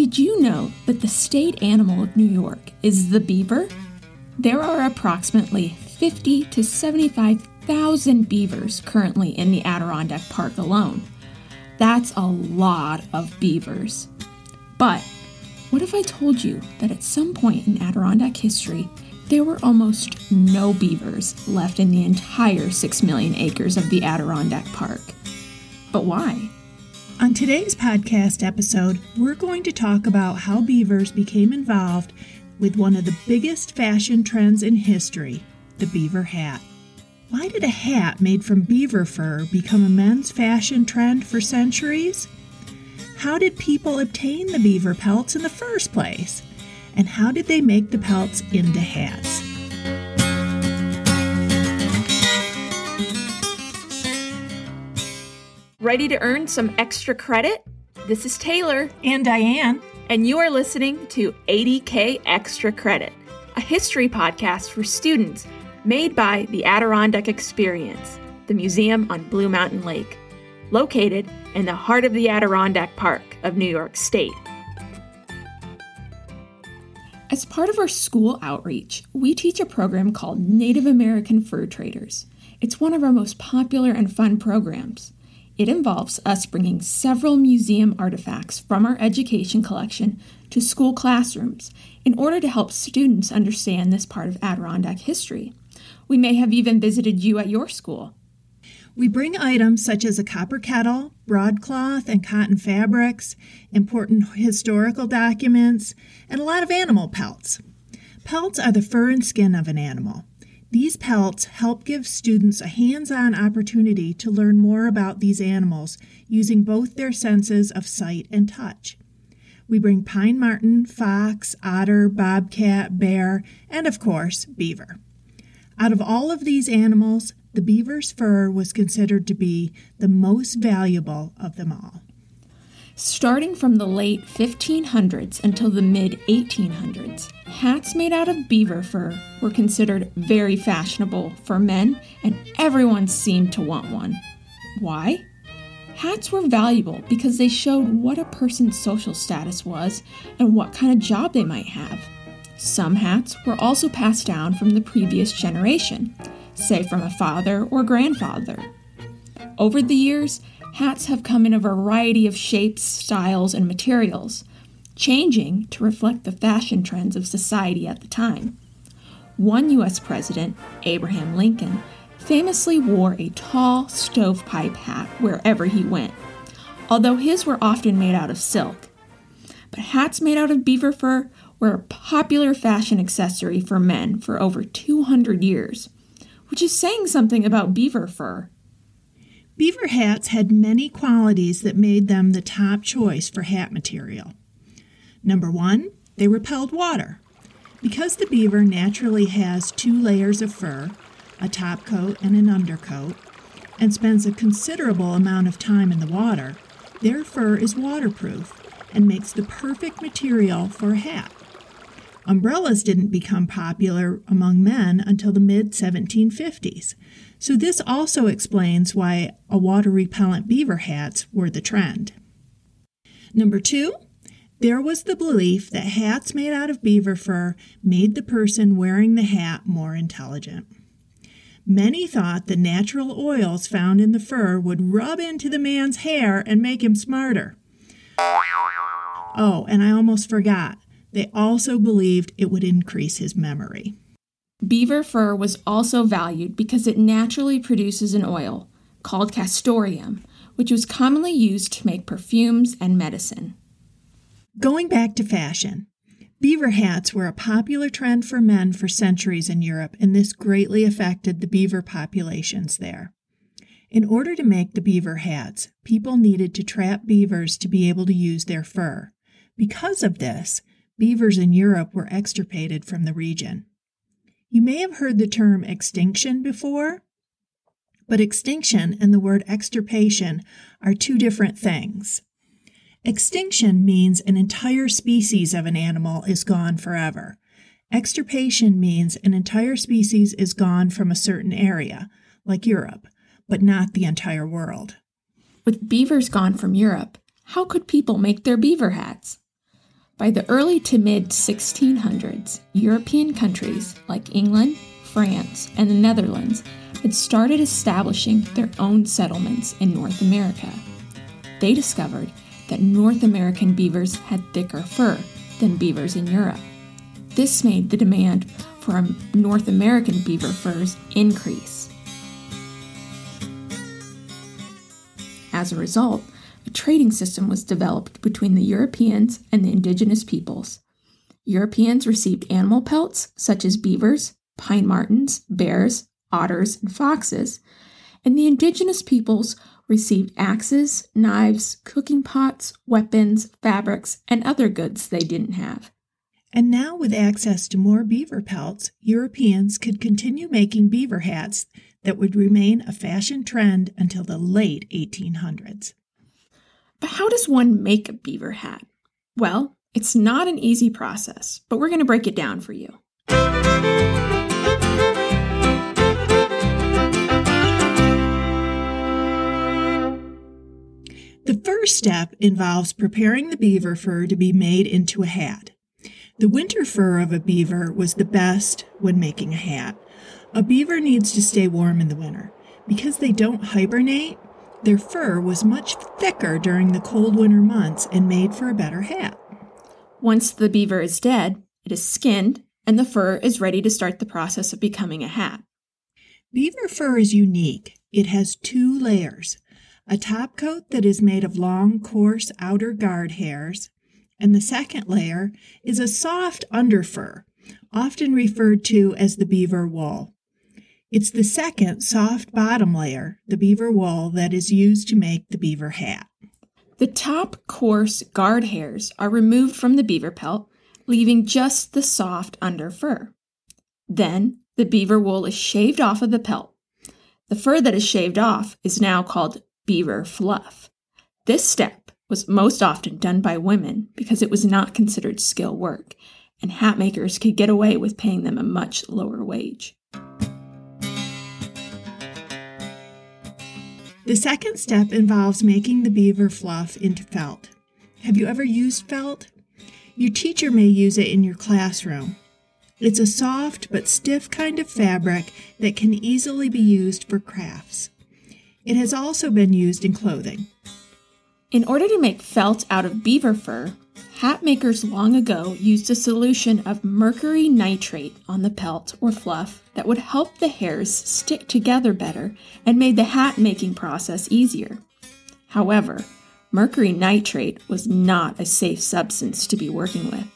Did you know that the state animal of New York is the beaver? There are approximately 50 to 75,000 beavers currently in the Adirondack Park alone. That's a lot of beavers. But what if I told you that at some point in Adirondack history, there were almost no beavers left in the entire 6 million acres of the Adirondack Park? But why? On today's podcast episode, we're going to talk about how beavers became involved with one of the biggest fashion trends in history the beaver hat. Why did a hat made from beaver fur become a men's fashion trend for centuries? How did people obtain the beaver pelts in the first place? And how did they make the pelts into hats? Ready to earn some extra credit? This is Taylor. And Diane. And you are listening to ADK Extra Credit, a history podcast for students made by the Adirondack Experience, the museum on Blue Mountain Lake, located in the heart of the Adirondack Park of New York State. As part of our school outreach, we teach a program called Native American Fur Traders. It's one of our most popular and fun programs. It involves us bringing several museum artifacts from our education collection to school classrooms in order to help students understand this part of Adirondack history. We may have even visited you at your school. We bring items such as a copper kettle, broadcloth and cotton fabrics, important historical documents, and a lot of animal pelts. Pelts are the fur and skin of an animal. These pelts help give students a hands on opportunity to learn more about these animals using both their senses of sight and touch. We bring pine marten, fox, otter, bobcat, bear, and of course, beaver. Out of all of these animals, the beaver's fur was considered to be the most valuable of them all. Starting from the late 1500s until the mid 1800s, hats made out of beaver fur were considered very fashionable for men, and everyone seemed to want one. Why? Hats were valuable because they showed what a person's social status was and what kind of job they might have. Some hats were also passed down from the previous generation, say from a father or grandfather. Over the years, hats have come in a variety of shapes, styles, and materials, changing to reflect the fashion trends of society at the time. One U.S. president, Abraham Lincoln, famously wore a tall stovepipe hat wherever he went, although his were often made out of silk. But hats made out of beaver fur were a popular fashion accessory for men for over 200 years, which is saying something about beaver fur. Beaver hats had many qualities that made them the top choice for hat material. Number one, they repelled water. Because the beaver naturally has two layers of fur, a top coat and an undercoat, and spends a considerable amount of time in the water, their fur is waterproof and makes the perfect material for a hat. Umbrellas didn't become popular among men until the mid 1750s, so this also explains why a water repellent beaver hats were the trend. Number two, there was the belief that hats made out of beaver fur made the person wearing the hat more intelligent. Many thought the natural oils found in the fur would rub into the man's hair and make him smarter. Oh, and I almost forgot. They also believed it would increase his memory. Beaver fur was also valued because it naturally produces an oil called castoreum, which was commonly used to make perfumes and medicine. Going back to fashion, beaver hats were a popular trend for men for centuries in Europe, and this greatly affected the beaver populations there. In order to make the beaver hats, people needed to trap beavers to be able to use their fur. Because of this, beavers in Europe were extirpated from the region. You may have heard the term extinction before, but extinction and the word extirpation are two different things. Extinction means an entire species of an animal is gone forever. Extirpation means an entire species is gone from a certain area, like Europe, but not the entire world. With beavers gone from Europe, how could people make their beaver hats? By the early to mid 1600s, European countries like England, France, and the Netherlands had started establishing their own settlements in North America. They discovered that North American beavers had thicker fur than beavers in Europe. This made the demand for North American beaver furs increase. As a result, a trading system was developed between the Europeans and the indigenous peoples. Europeans received animal pelts such as beavers, pine martens, bears, otters, and foxes, and the indigenous peoples received axes, knives, cooking pots, weapons, fabrics, and other goods they didn't have. And now, with access to more beaver pelts, Europeans could continue making beaver hats that would remain a fashion trend until the late 1800s. But how does one make a beaver hat? Well, it's not an easy process, but we're going to break it down for you. The first step involves preparing the beaver fur to be made into a hat. The winter fur of a beaver was the best when making a hat. A beaver needs to stay warm in the winter. Because they don't hibernate, their fur was much thicker during the cold winter months and made for a better hat. Once the beaver is dead, it is skinned and the fur is ready to start the process of becoming a hat. Beaver fur is unique. It has two layers a top coat that is made of long, coarse outer guard hairs, and the second layer is a soft underfur, often referred to as the beaver wool. It's the second soft bottom layer, the beaver wool, that is used to make the beaver hat. The top coarse guard hairs are removed from the beaver pelt, leaving just the soft under fur. Then the beaver wool is shaved off of the pelt. The fur that is shaved off is now called beaver fluff. This step was most often done by women because it was not considered skill work, and hat makers could get away with paying them a much lower wage. The second step involves making the beaver fluff into felt. Have you ever used felt? Your teacher may use it in your classroom. It's a soft but stiff kind of fabric that can easily be used for crafts. It has also been used in clothing. In order to make felt out of beaver fur, hat makers long ago used a solution of mercury nitrate on the pelt or fluff that would help the hairs stick together better and made the hat making process easier. However, mercury nitrate was not a safe substance to be working with.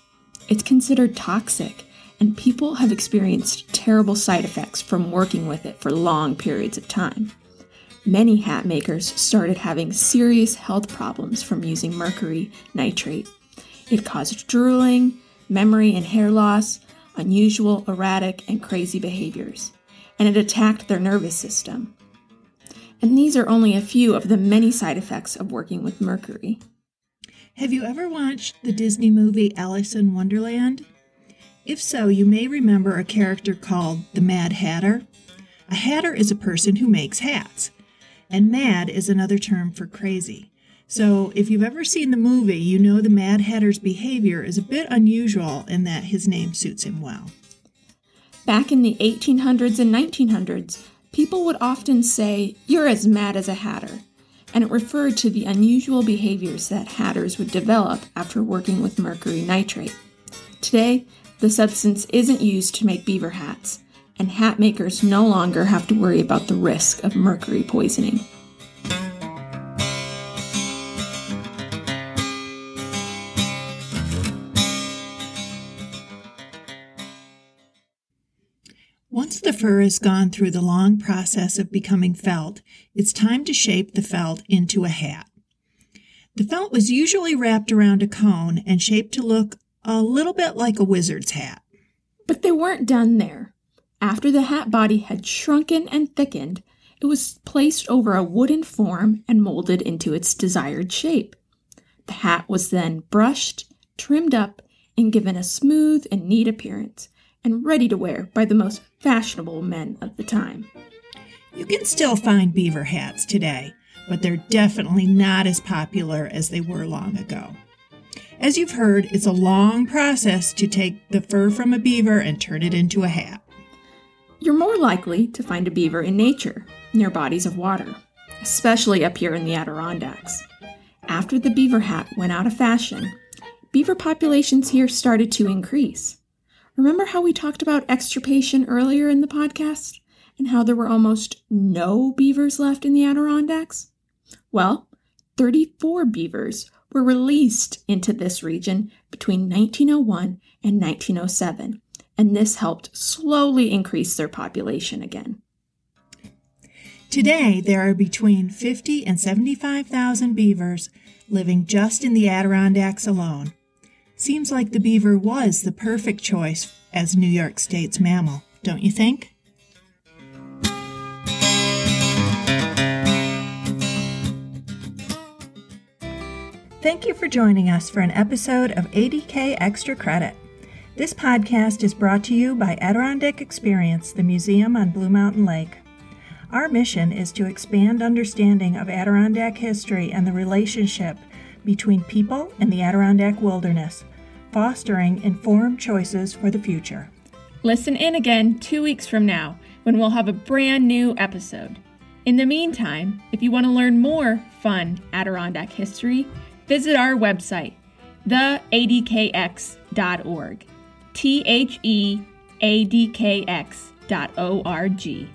It's considered toxic, and people have experienced terrible side effects from working with it for long periods of time many hat makers started having serious health problems from using mercury nitrate. It caused drooling, memory and hair loss, unusual, erratic, and crazy behaviors, and it attacked their nervous system. And these are only a few of the many side effects of working with mercury. Have you ever watched the Disney movie Alice in Wonderland? If so, you may remember a character called the Mad Hatter. A hatter is a person who makes hats and mad is another term for crazy. So, if you've ever seen the movie, you know the Mad Hatter's behavior is a bit unusual in that his name suits him well. Back in the 1800s and 1900s, people would often say, You're as mad as a hatter, and it referred to the unusual behaviors that hatters would develop after working with mercury nitrate. Today, the substance isn't used to make beaver hats, and hat makers no longer have to worry about the risk of mercury poisoning. Fur has gone through the long process of becoming felt, it's time to shape the felt into a hat. The felt was usually wrapped around a cone and shaped to look a little bit like a wizard's hat. But they weren't done there. After the hat body had shrunken and thickened, it was placed over a wooden form and molded into its desired shape. The hat was then brushed, trimmed up, and given a smooth and neat appearance, and ready to wear by the most fashionable men of the time. You can still find beaver hats today, but they're definitely not as popular as they were long ago. As you've heard, it's a long process to take the fur from a beaver and turn it into a hat. You're more likely to find a beaver in nature, near bodies of water, especially up here in the Adirondacks. After the beaver hat went out of fashion, beaver populations here started to increase. Remember how we talked about extirpation earlier in the podcast? And how there were almost no beavers left in the Adirondacks? Well, 34 beavers were released into this region between 1901 and 1907, and this helped slowly increase their population again. Today, there are between 50 and 75,000 beavers living just in the Adirondacks alone. Seems like the beaver was the perfect choice as New York State's mammal, don't you think? Thank you for joining us for an episode of ADK Extra Credit. This podcast is brought to you by Adirondack Experience, the museum on Blue Mountain Lake. Our mission is to expand understanding of Adirondack history and the relationship between people and the Adirondack wilderness, fostering informed choices for the future. Listen in again two weeks from now when we'll have a brand new episode. In the meantime, if you want to learn more fun Adirondack history, visit our website, theadkx.org. T H E A D K X dot O R G.